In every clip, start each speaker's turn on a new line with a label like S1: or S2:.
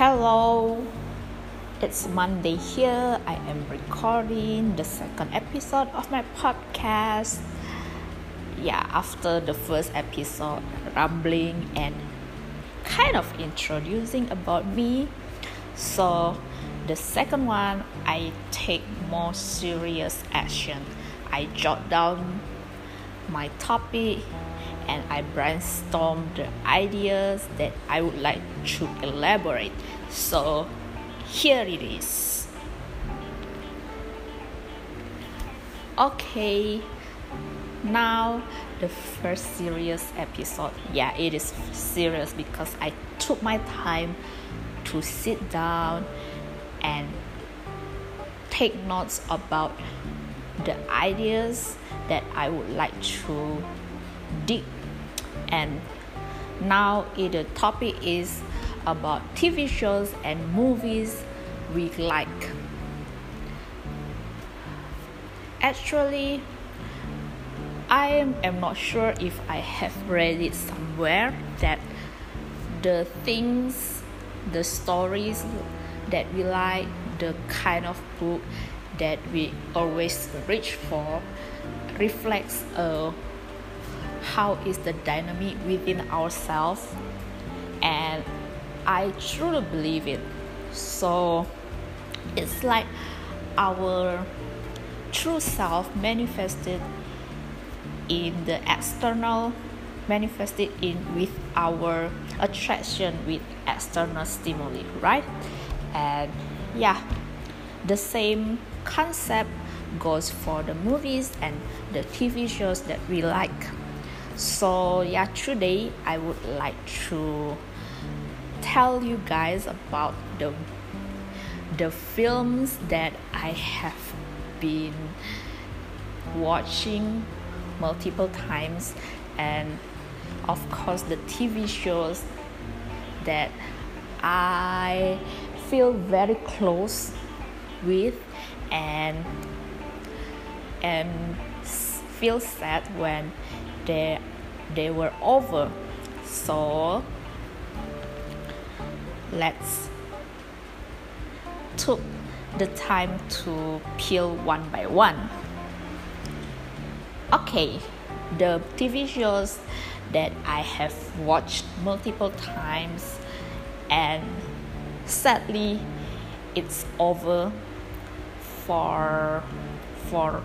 S1: Hello, it's Monday here. I am recording the second episode of my podcast. Yeah, after the first episode, rambling and kind of introducing about me. So, the second one, I take more serious action. I jot down my topic and I brainstorm the ideas that I would like to elaborate. So here it is. Okay, now the first serious episode. Yeah, it is serious because I took my time to sit down and take notes about the ideas that I would like to dig and now the topic is about TV shows and movies we like. Actually, I am not sure if I have read it somewhere that the things, the stories that we like, the kind of book that we always reach for reflects a how is the dynamic within ourselves. And i truly believe it. So it's like our true self manifested in the external manifested in with our attraction with external stimuli right? And yeah the same concept goes for the movies and the tv shows that we like so yeah today i would like to tell you guys about the the films that i have been watching multiple times. And of course the tv shows that i feel very close with and and feel sad when they they were over. So let's took the time to peel one by one. Okay the tv shows that i have watched multiple times and sadly it's over for for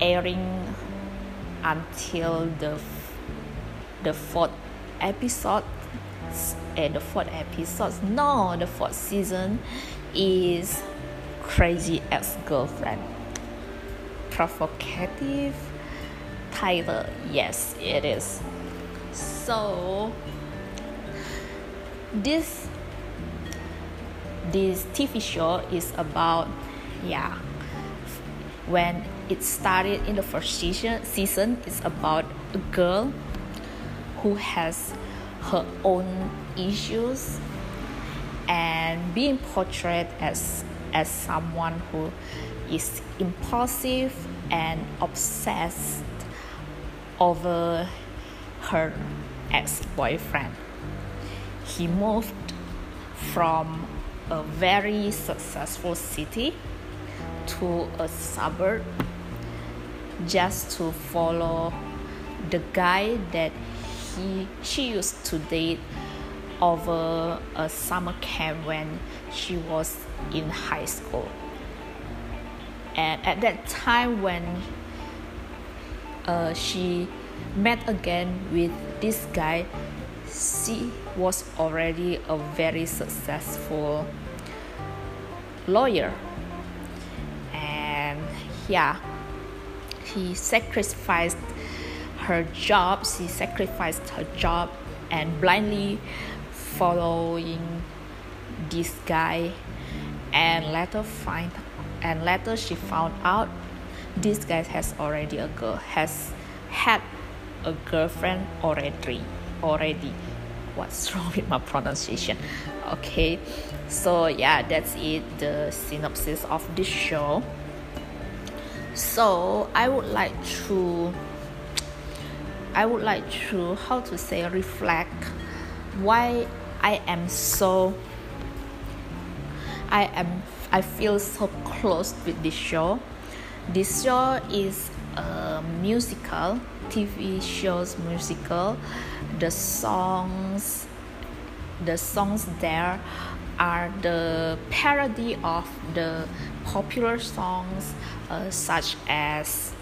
S1: airing until the the fourth episode and the fourth episode no the fourth season is crazy ex-girlfriend. Provocative title yes it is. So this this tv show is about yeah when it started in the first season season it's about a girl who has her own issues and being portrayed as as someone who is impulsive and obsessed over her ex-boyfriend. He moved from a very successful city to a suburb just to follow the guy that he she used to date over a summer camp when she was in high school. And at that time when uh, she met again with this guy she was already a very successful lawyer. And yeah he sacrificed her job she sacrificed her job and blindly following this guy. And later find and later she found out this guy has already a girl has had a girlfriend already already. What's wrong with my pronunciation? Okay so yeah that's it the synopsis of this show. So i would like to I would like to how to say reflect why I am so I am I feel so close with this show. This show is a musical TV shows musical. The songs the songs there are the parody of the popular songs uh, such as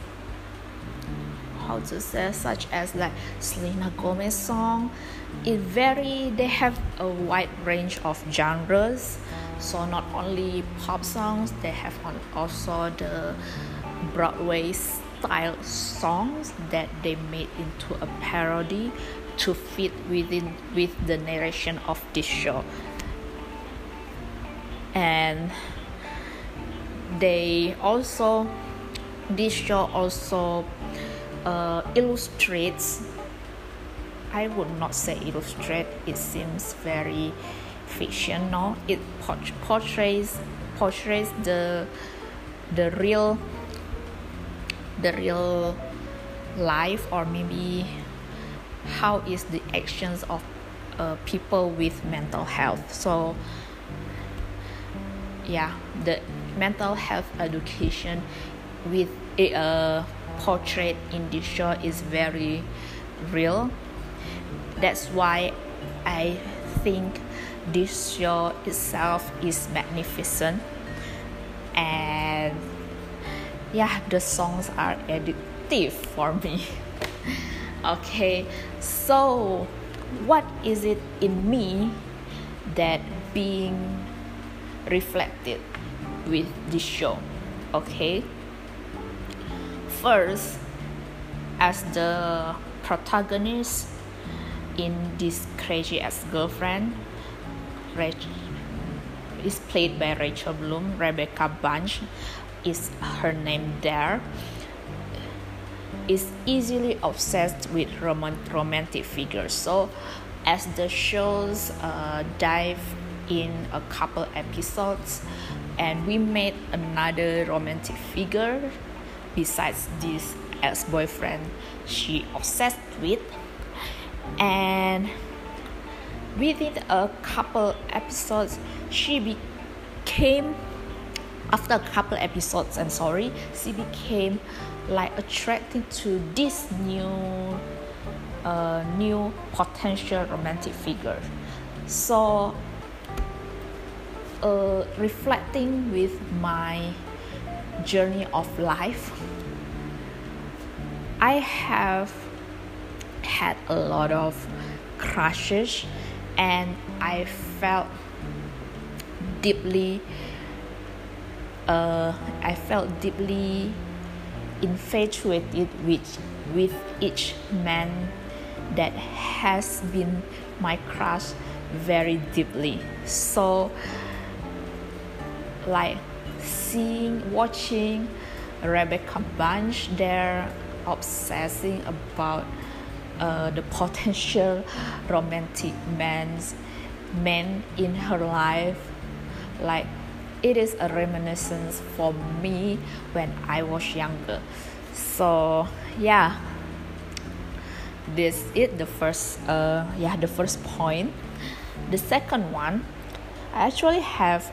S1: how to say such as like Selena Gomez song. It very they have a wide range of genres. So not only pop songs they have on also the Broadway style songs that they made into a parody to fit within with the narration of this show. And they also this show also uh, illustrates I would not say illustrate it seems very fictional. It portrays portrays the the real the real life or maybe how is the actions of uh, people with mental health. So yeah the mental health education with a uh, portrait in this show is very real. That's why i think this show itself is magnificent. And yeah the songs are addictive for me. Okay so what is it in me that being reflected with this show? Okay first as the protagonist in this crazy ex girlfriend is played by Rachel Bloom. Rebecca Bunch is her name there. Is easily obsessed with romantic figures. So as the shows uh, dive in a couple episodes and we met another romantic figure besides this ex-boyfriend she obsessed with. And within a couple episodes she became after a couple episodes i'm sorry she became like attracted to this new uh, new potential romantic figure. So uh, reflecting with my journey of life i have had a lot of crushes and i felt deeply uh, I felt deeply infatuated with with each man that has been my crush very deeply. So like seeing watching Rebecca Bunch there obsessing about uh, the potential romantic men's men in her life like it is a reminiscence for me when I was younger. So yeah, this is the first uh yeah the first point. The second one, I actually have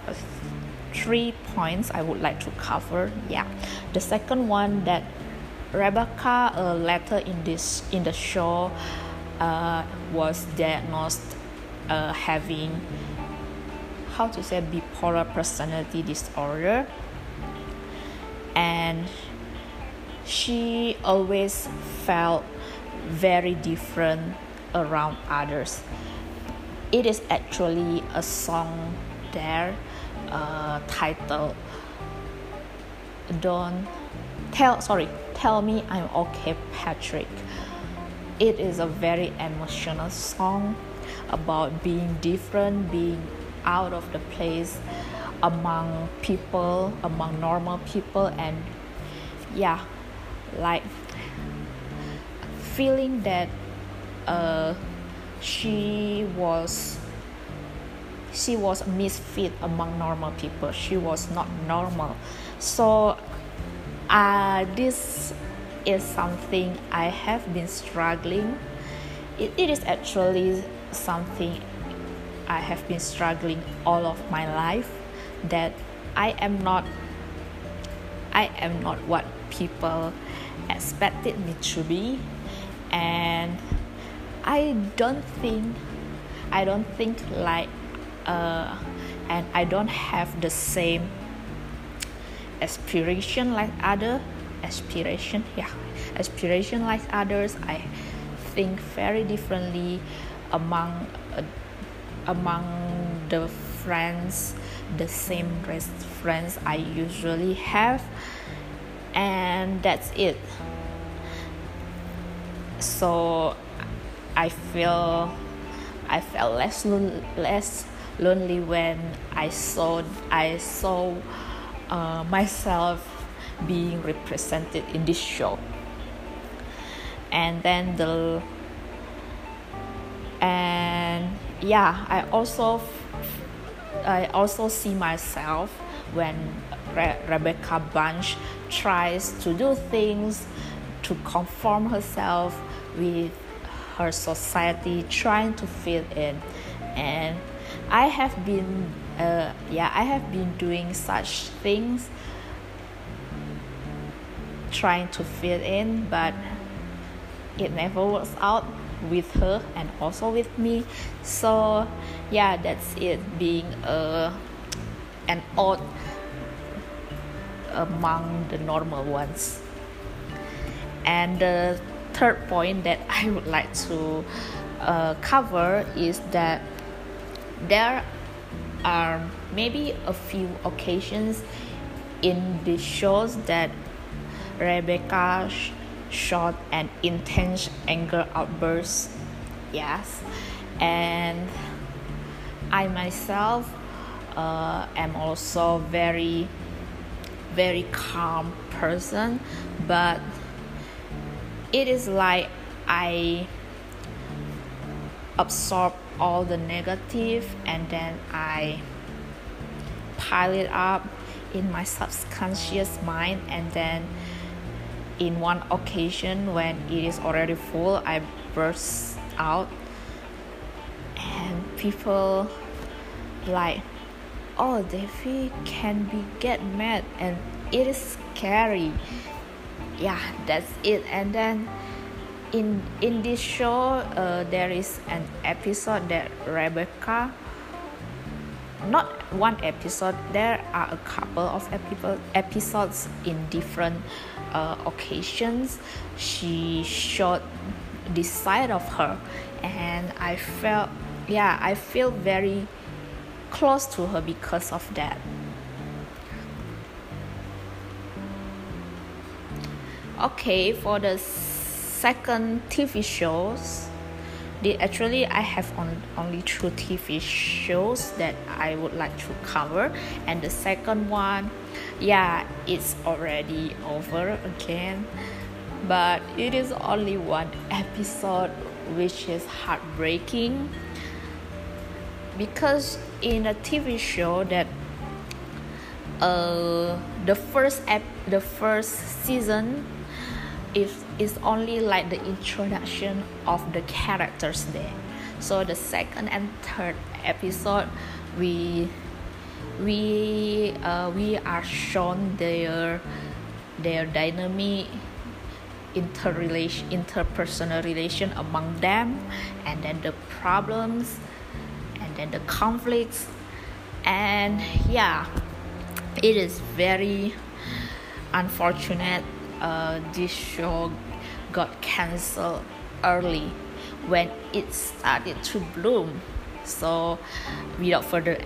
S1: three points I would like to cover. Yeah, the second one that Rebecca uh, later in this in the show uh, was diagnosed uh, having how to say bipolar personality disorder and she always felt very different around others it is actually a song there uh, titled don't tell sorry tell me i'm okay patrick. It is a very emotional song about being different being out of the place among people among normal people and yeah like feeling that uh, she was she was a misfit among normal people. She was not normal. So uh, this is something i have been struggling. It, it is actually something I have been struggling all of my life that I am not I am not what people expected me to be. And I don't think I don't think like uh, and I don't have the same aspiration like other aspiration yeah aspiration like others. I think very differently among uh, among the friends the same friends I usually have. And that's it. So I feel I felt less less lonely when I saw I saw uh, myself being represented in this show and then the and yeah I also I also see myself when Re- Rebecca Bunch tries to do things to conform herself with her society, trying to fit in. And I have been, uh, yeah, I have been doing such things, trying to fit in, but it never works out with her and also with me. So, yeah, that's it. Being a an odd among the normal ones. And the third point that I would like to uh, cover is that there are maybe a few occasions in the shows that Rebecca shot an intense anger outburst. Yes, and I myself uh, am also very very calm person but it is like i absorb all the negative and then i pile it up in my subconscious mind and then in one occasion when it is already full i burst out. And people like oh Devi can be get mad? And it is scary. Yeah that's it. And then in in this show uh, there is an episode that Rebecca not one episode there are a couple of epi- episodes in different uh, occasions she showed this side of her and i felt yeah i feel very close to her because of that. Okay, for the second TV shows, the, actually I have on, only two TV shows that I would like to cover, and the second one, yeah, it's already over again, but it is only one episode, which is heartbreaking. Because in a TV show that uh, the first ep- the first season is is only like the introduction of the characters there. So the second and third episode we we uh, we are shown their their dynamic interrelation interpersonal relation among them and then the problems and then the conflicts and yeah it is very unfortunate uh, this show got cancelled early when it started to bloom. So without further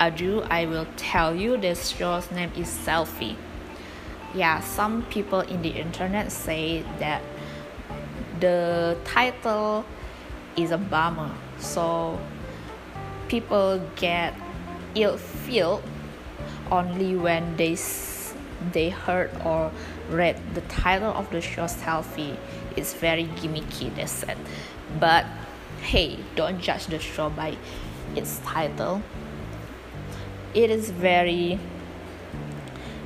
S1: ado i will tell you this show's name is selfie. Yeah some people in the internet say that the title is a bummer. So people get ill feel only when they they heard or read the title of the show selfie it's very gimmicky they said. But hey don't judge the show by its title. It is very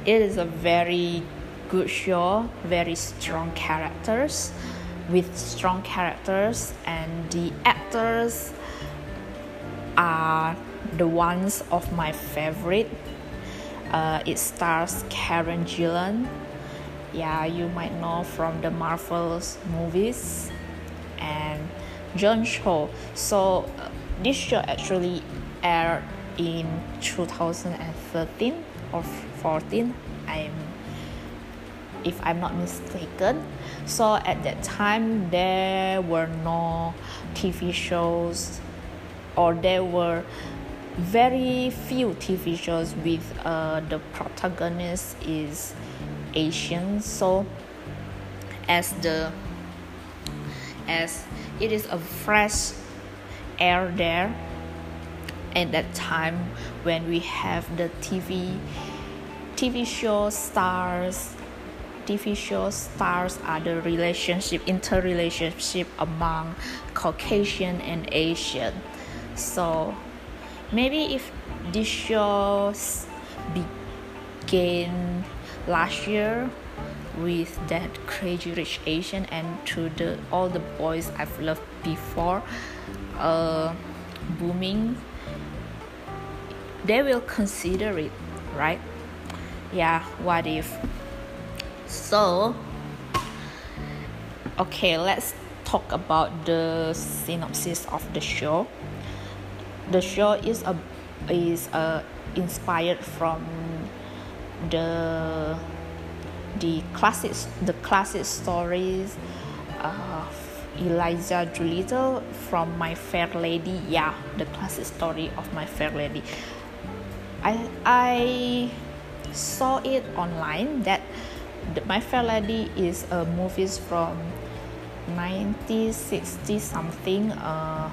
S1: it is a very good show very strong characters. With strong characters and the actors are the ones of my favorite Uh, it stars Karen Gillan. Yeah, you might know from the Marvel's movies and John Cho. So uh, this show actually aired in 2013 or 14. I'm if I'm not mistaken. So at that time there were no TV shows or there were very few TV shows with uh, the protagonist is Asian. So as the as it is a fresh air there at that time when we have the TV TV show stars TV show stars are the relationship interrelationship among Caucasian and Asian so maybe if this show began last year with that crazy rich asian and to the all the boys i've loved before uh, booming they will consider it right? Yeah what if? So okay let's talk about the synopsis of the show the show is a is uh, inspired from the the classic the classic stories of Eliza Doolittle from My Fair Lady. Yeah, the classic story of My Fair Lady. I I saw it online that the, My Fair Lady is a movies from 1960 something. Uh,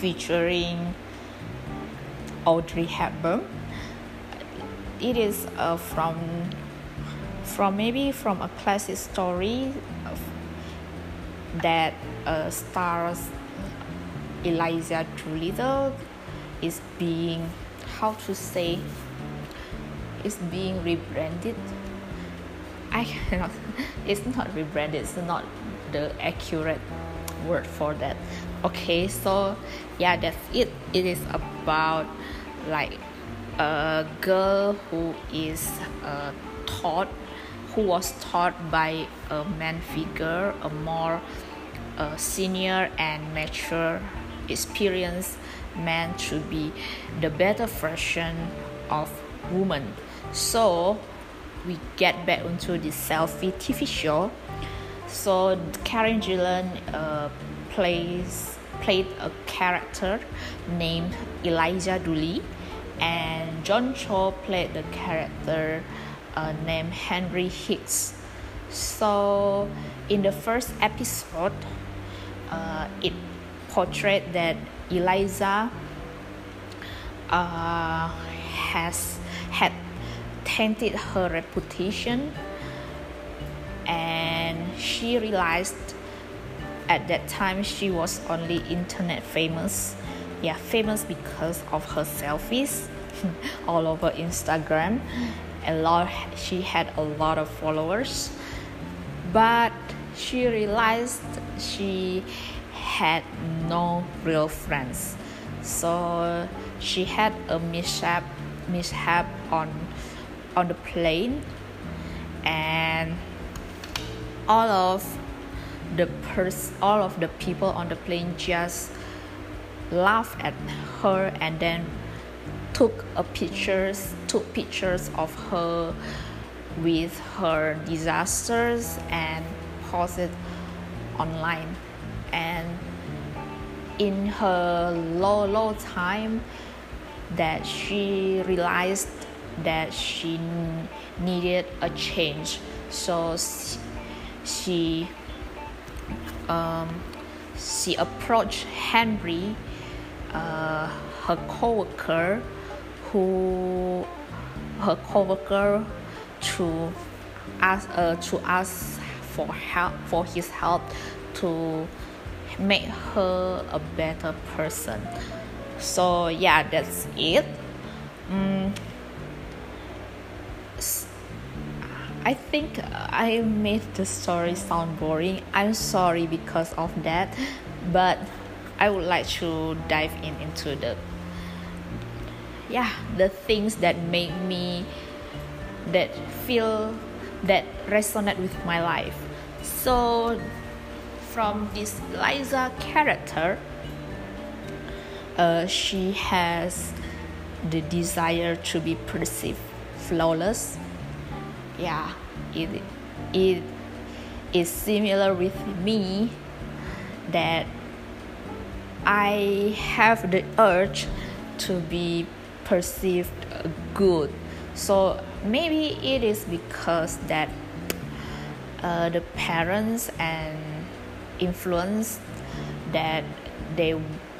S1: featuring Audrey Hepburn. It is uh, from from maybe from a classic story that uh, stars Eliza Doolittle is being how to say is being rebranded. I cannot. It's not rebranded. It's not the accurate word for that. Okay so yeah that's it. It is about like a girl who is uh, taught who was taught by a man figure a more uh, senior and mature experienced man to be the better version of woman. So we get back into the selfie tv show so karen gillan uh, plays played a character named Eliza Dooley, and John Cho played the character uh, named Henry Hicks. So, in the first episode, uh, it portrayed that Eliza uh, has had tainted her reputation and she realized at that time she was only internet famous. Yeah famous because of her selfies all over instagram. A lot she had a lot of followers. But she realized she had no real friends. So she had a mishap mishap on on the plane and all of the pers- all of the people on the plane just laughed at her and then took a pictures took pictures of her with her disasters and posted online. And in her low low time that she realized that she needed a change. So she um, she approached Henry, uh, her coworker, who her coworker to ask uh, to ask for help for his help to make her a better person. So yeah, that's it. Um, I think I made the story sound boring. I'm sorry because of that, but I would like to dive in into the yeah the things that make me that feel that resonate with my life so from this liza character uh, she has the desire to be perceived flawless yeah it it is similar with me that I have the urge to be perceived good. So maybe it is because that uh, the parents and influence that they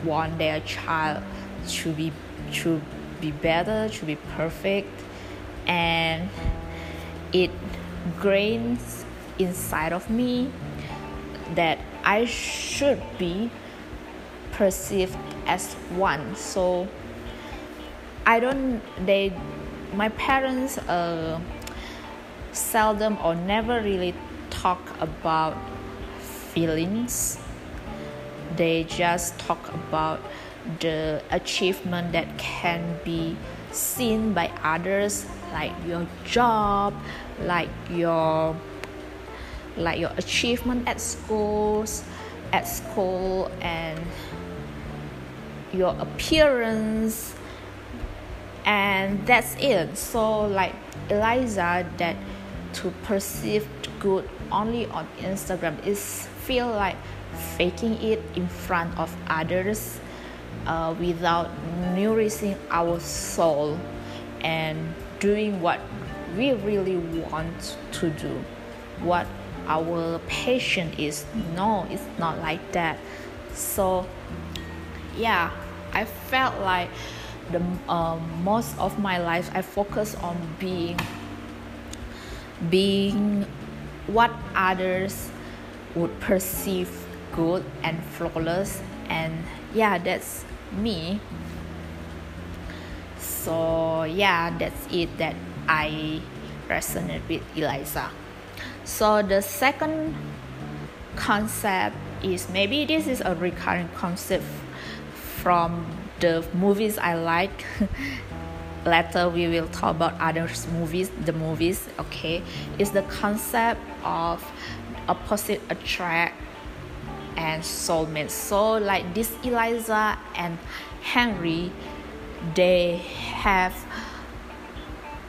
S1: want their child to be to be better to be perfect. And it grains inside of me that I should be perceived as one. So I don't they my parents uh, seldom or never really talk about feelings. They just talk about the achievement that can be seen by others like your job like your like your achievement at schools at school and your appearance. And that's it. So like eliza that to perceive good only on instagram is feel like faking it in front of others uh, without nourishing our soul. And doing what we really want to do what our passion is. No it's not like that. So yeah i felt like the um, most of my life i focus on being being what others would perceive good and flawless. And yeah that's me so yeah that's it that i resonate with eliza. So the second concept is maybe this is a recurring concept from the movies i like. Later we will talk about other movies the movies okay? Is the concept of opposite attract and soulmate. So like this eliza and henry they have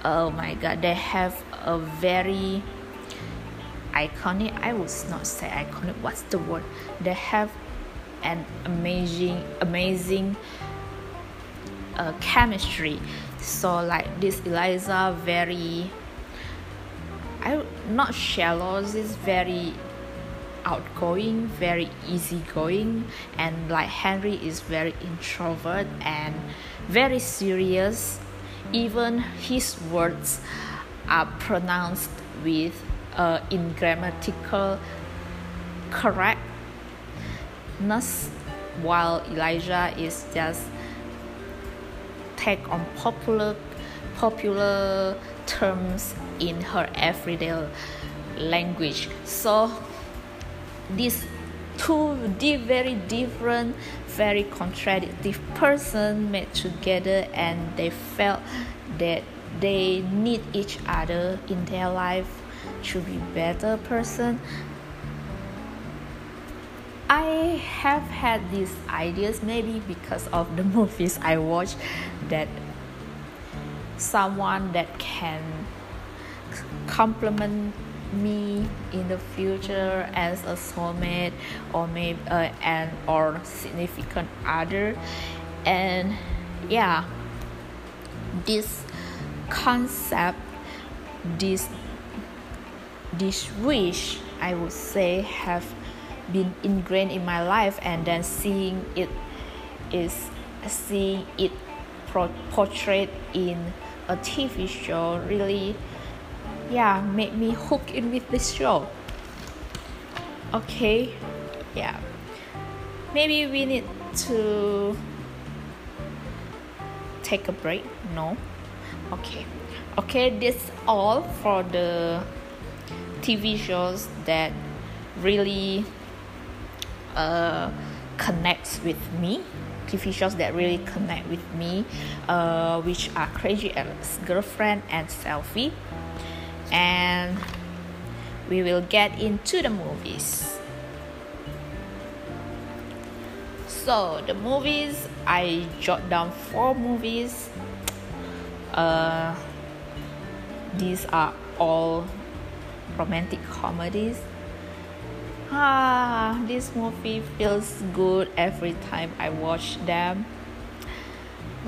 S1: oh my god they have a very iconic i would not say iconic what's the word? They have an amazing amazing uh, chemistry. So like this eliza very i'm not shallow this very outgoing very easygoing and like henry is very introvert and very serious. Even his words are pronounced with uh, in grammatical correctness while eliza is just take on popular popular terms in her everyday language. So these two very different very contradictory person met together and they felt that they need each other in their life to be better person. I have had these ideas maybe because of the movies I watch that someone that can complement me in the future as a soulmate or maybe uh, an or significant other. And yeah this concept this this wish i would say have been ingrained in my life and then seeing it is seeing it portrayed in a TV show really yeah made me hook in with this show. Okay yeah. Maybe we need to take a break? No? Okay. Okay this all for the TV shows that really uh, connects with me. TV shows that really connect with me, uh, which are Crazy Ex Girlfriend and Selfie. And we will get into the movies. So the movies I jot down four movies. Uh, these are all romantic comedies. Ah, this movie feels good every time I watch them.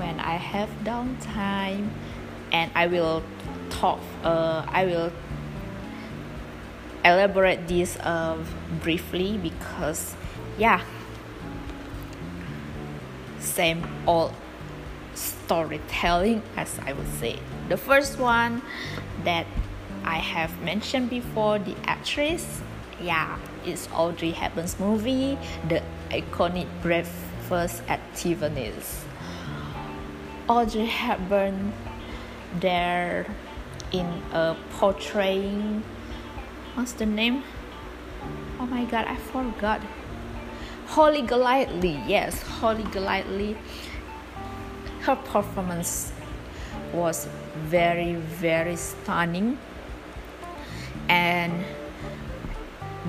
S1: When I have downtime, and I will talk. Uh, I will elaborate this uh, briefly because, yeah, same old storytelling as I would say. The first one that I have mentioned before, the actress, yeah, it's Audrey Hepburn's movie, the iconic Breakfast at Tiffany's. Audrey Hepburn there in a portraying what's the name? Oh my god, I forgot. Holly Golightly, yes, Holly Golightly. Her performance was very, very stunning, and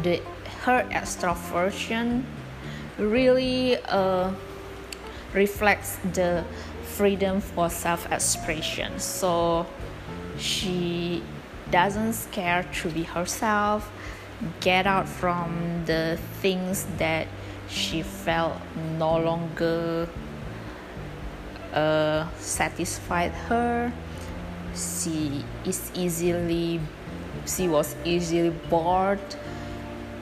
S1: the her extroversion really uh, reflects the freedom for self-expression. So she doesn't scare to be herself, get out from the things that she felt no longer uh, satisfied her. She is easily, she was easily bored,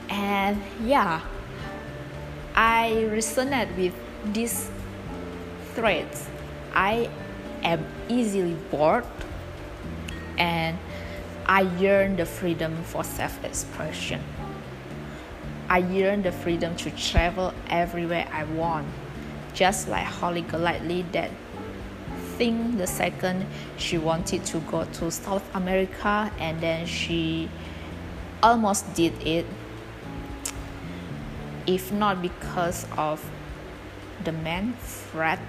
S1: and yeah, I resonate with these threads. I am easily bored, and I yearn the freedom for self-expression. I yearn the freedom to travel everywhere I want, just like Holly Golightly that thing the second she wanted to go to South America and then she almost did it if not because of the man Fred.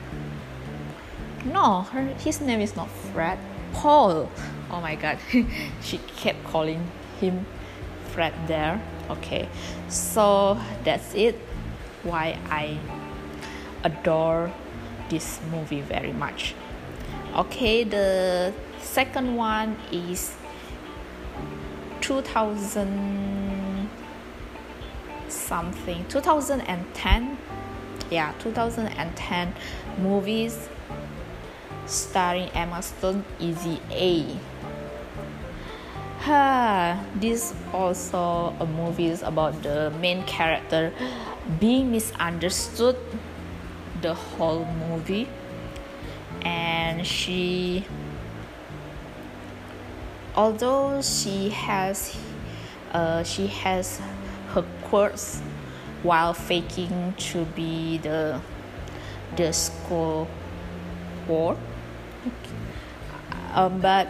S1: No her his name is not Fred. Paul oh my god. She kept calling him Fred there. Okay. So that's it. Why i adore this movie very much. Okay the second one is 2000 something 2010 yeah 2010 movies starring emma stone easy a this also a movie is about the main character being misunderstood the whole movie. And she although she has uh, she has her quirks while faking to be the the school board um, but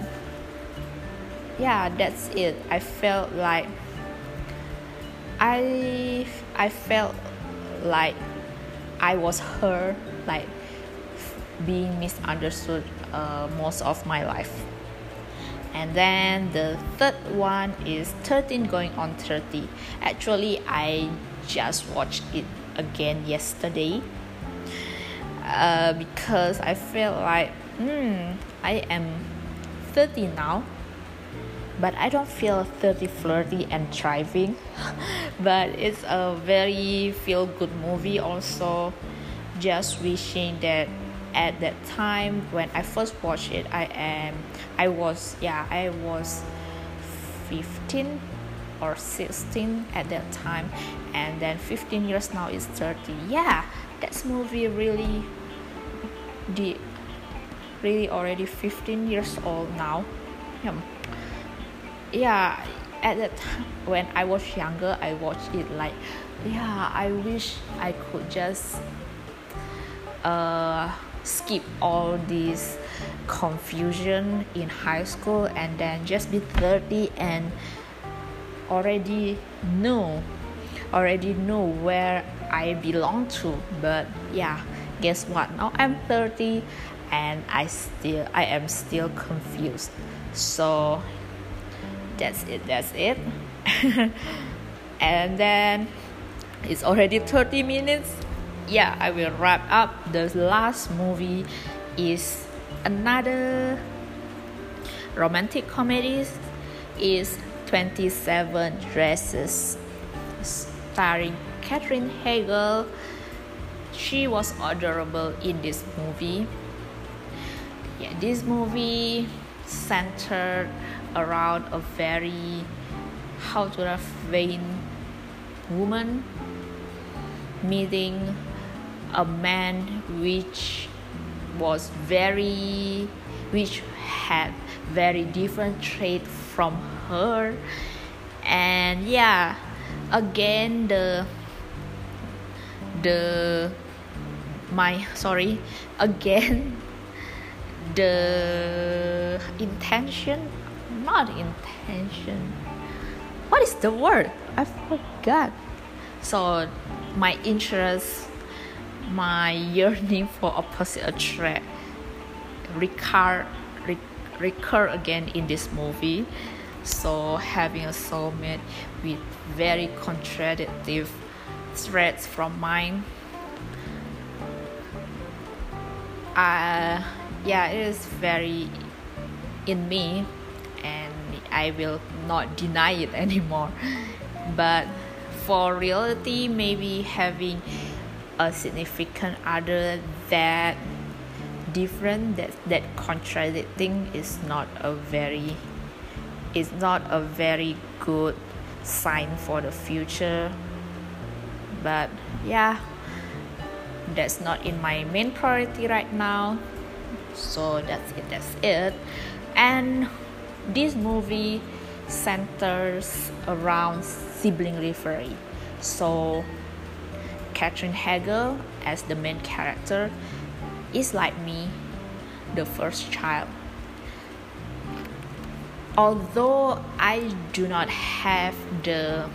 S1: yeah that's it. I felt like i i felt like i was her like being misunderstood uh, most of my life. And then the third one is 13 going on 30 actually i just watched it again yesterday uh, because i felt like hmm i am 30 now but I don't feel 30 flirty and thriving. But it's a very feel good movie also. Just wishing that at that time when I first watched it I am I was yeah I was 15 or 16 at that time. And then 15 years now is 30 yeah that movie really the really already 15 years old now. Yeah yeah at that time when I was younger I watched it like yeah I wish I could just uh, skip all this confusion in high school and then just be 30 and already know already know where I belong to. But yeah guess what? Now i'm 30 and i still i am still confused. So that's it that's it. And then it's already 30 minutes. Yeah i will wrap up. The last movie is another romantic comedy. Is 27 dresses. Starring Katherine Heigl she was adorable in this movie. Yeah this movie centered around a very how to have vain woman meeting a man which was very which had very different trait from her. And yeah again the the my sorry again the intention not intention. What is the word? I forgot. So my interest my yearning for opposite attract recur, recur again in this movie. So having a soulmate with very contradictive threats from mine. Uh, yeah it is very in me i will not deny it anymore. But for reality maybe having a significant other that different that that contradicting is not a very is not a very good sign for the future. But yeah that's not in my main priority right now. So that's it that's it. And this movie centers around sibling rivalry. So Katherine Heigl as the main character is like me the first child. Although I do not have the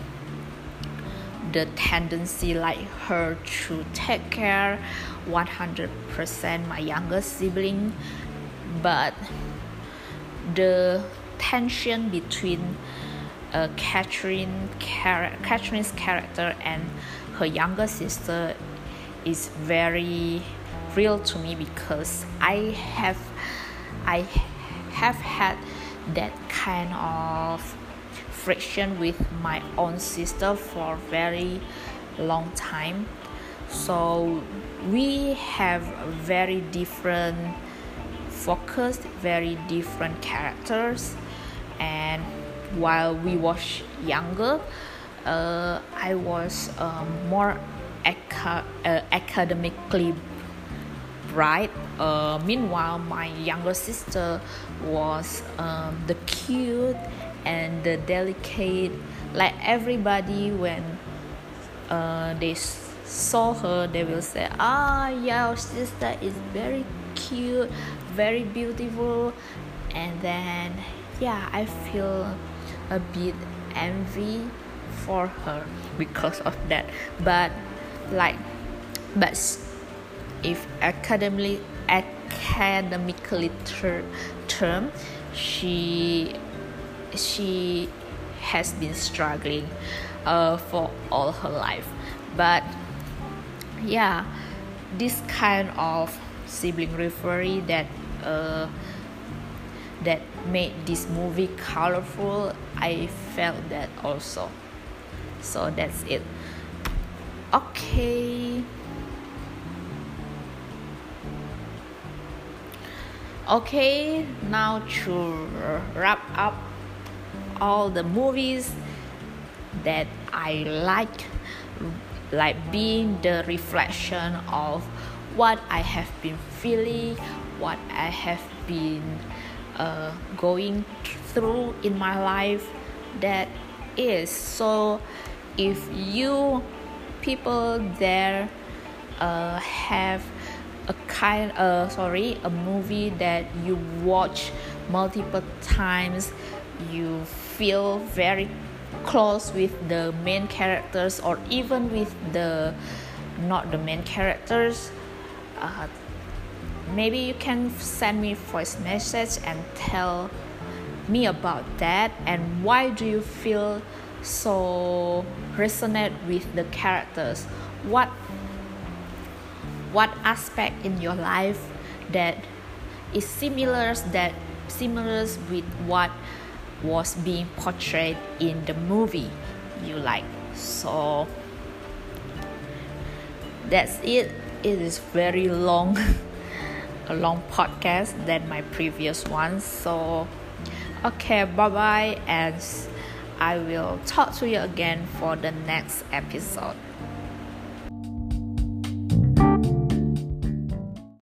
S1: the tendency like her to take care 100% my younger sibling but the tension between uh, Katherine char- Katherine's character and her younger sister is very real to me because I have I have had that kind of friction with my own sister for very long time. So we have very different focus very different characters. And while we was younger uh, i was um, more aca- uh, academically bright. Uh, meanwhile my younger sister was um, the cute and the delicate. Like everybody when uh, they saw her they will say ah your sister is very cute very beautiful and then yeah i feel a bit envy for her because of that. But like but if academically academically ter- term she she has been struggling uh, for all her life. But yeah this kind of sibling rivalry that uh, that made this movie colorful i felt that also. So that's it. Okay. Okay now to wrap up all the movies that I like, like being the reflection of what I have been feeling, what I have been uh, going through in my life. That is so. If you people there uh, have a kind uh sorry a movie that you watch multiple times you feel very close with the main characters or even with the not the main characters uh, maybe you can send me voice message and tell me about that and why do you feel so resonate with the characters? What what aspect in your life that is similar that similar with what was being portrayed in the movie you like? So that's it it is very long a long podcast than my previous one so okay bye bye and i will talk to you again for the next episode